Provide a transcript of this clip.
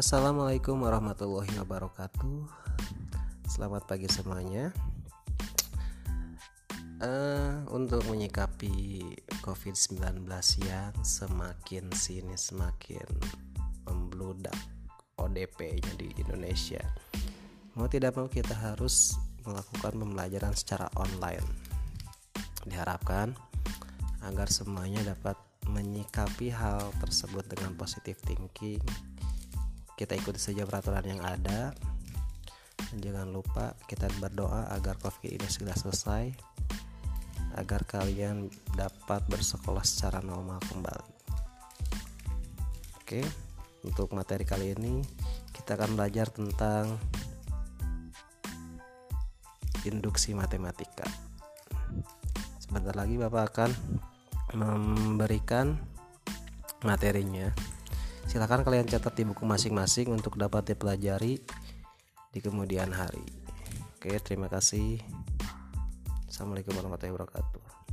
Assalamualaikum warahmatullahi wabarakatuh. Selamat pagi semuanya. Uh, untuk menyikapi COVID-19 yang semakin sini semakin membludak ODP-nya di Indonesia. Mau tidak mau kita harus melakukan pembelajaran secara online. Diharapkan agar semuanya dapat menyikapi hal tersebut dengan positif thinking. Kita ikuti saja peraturan yang ada. Dan jangan lupa kita berdoa agar COVID ini segera selesai agar kalian dapat bersekolah secara normal kembali. Oke, untuk materi kali ini kita akan belajar tentang induksi matematika. Sebentar lagi Bapak akan memberikan materinya. Silakan kalian catat di buku masing-masing untuk dapat dipelajari di kemudian hari. Oke, terima kasih. Assalamualaikum warahmatullahi wabarakatuh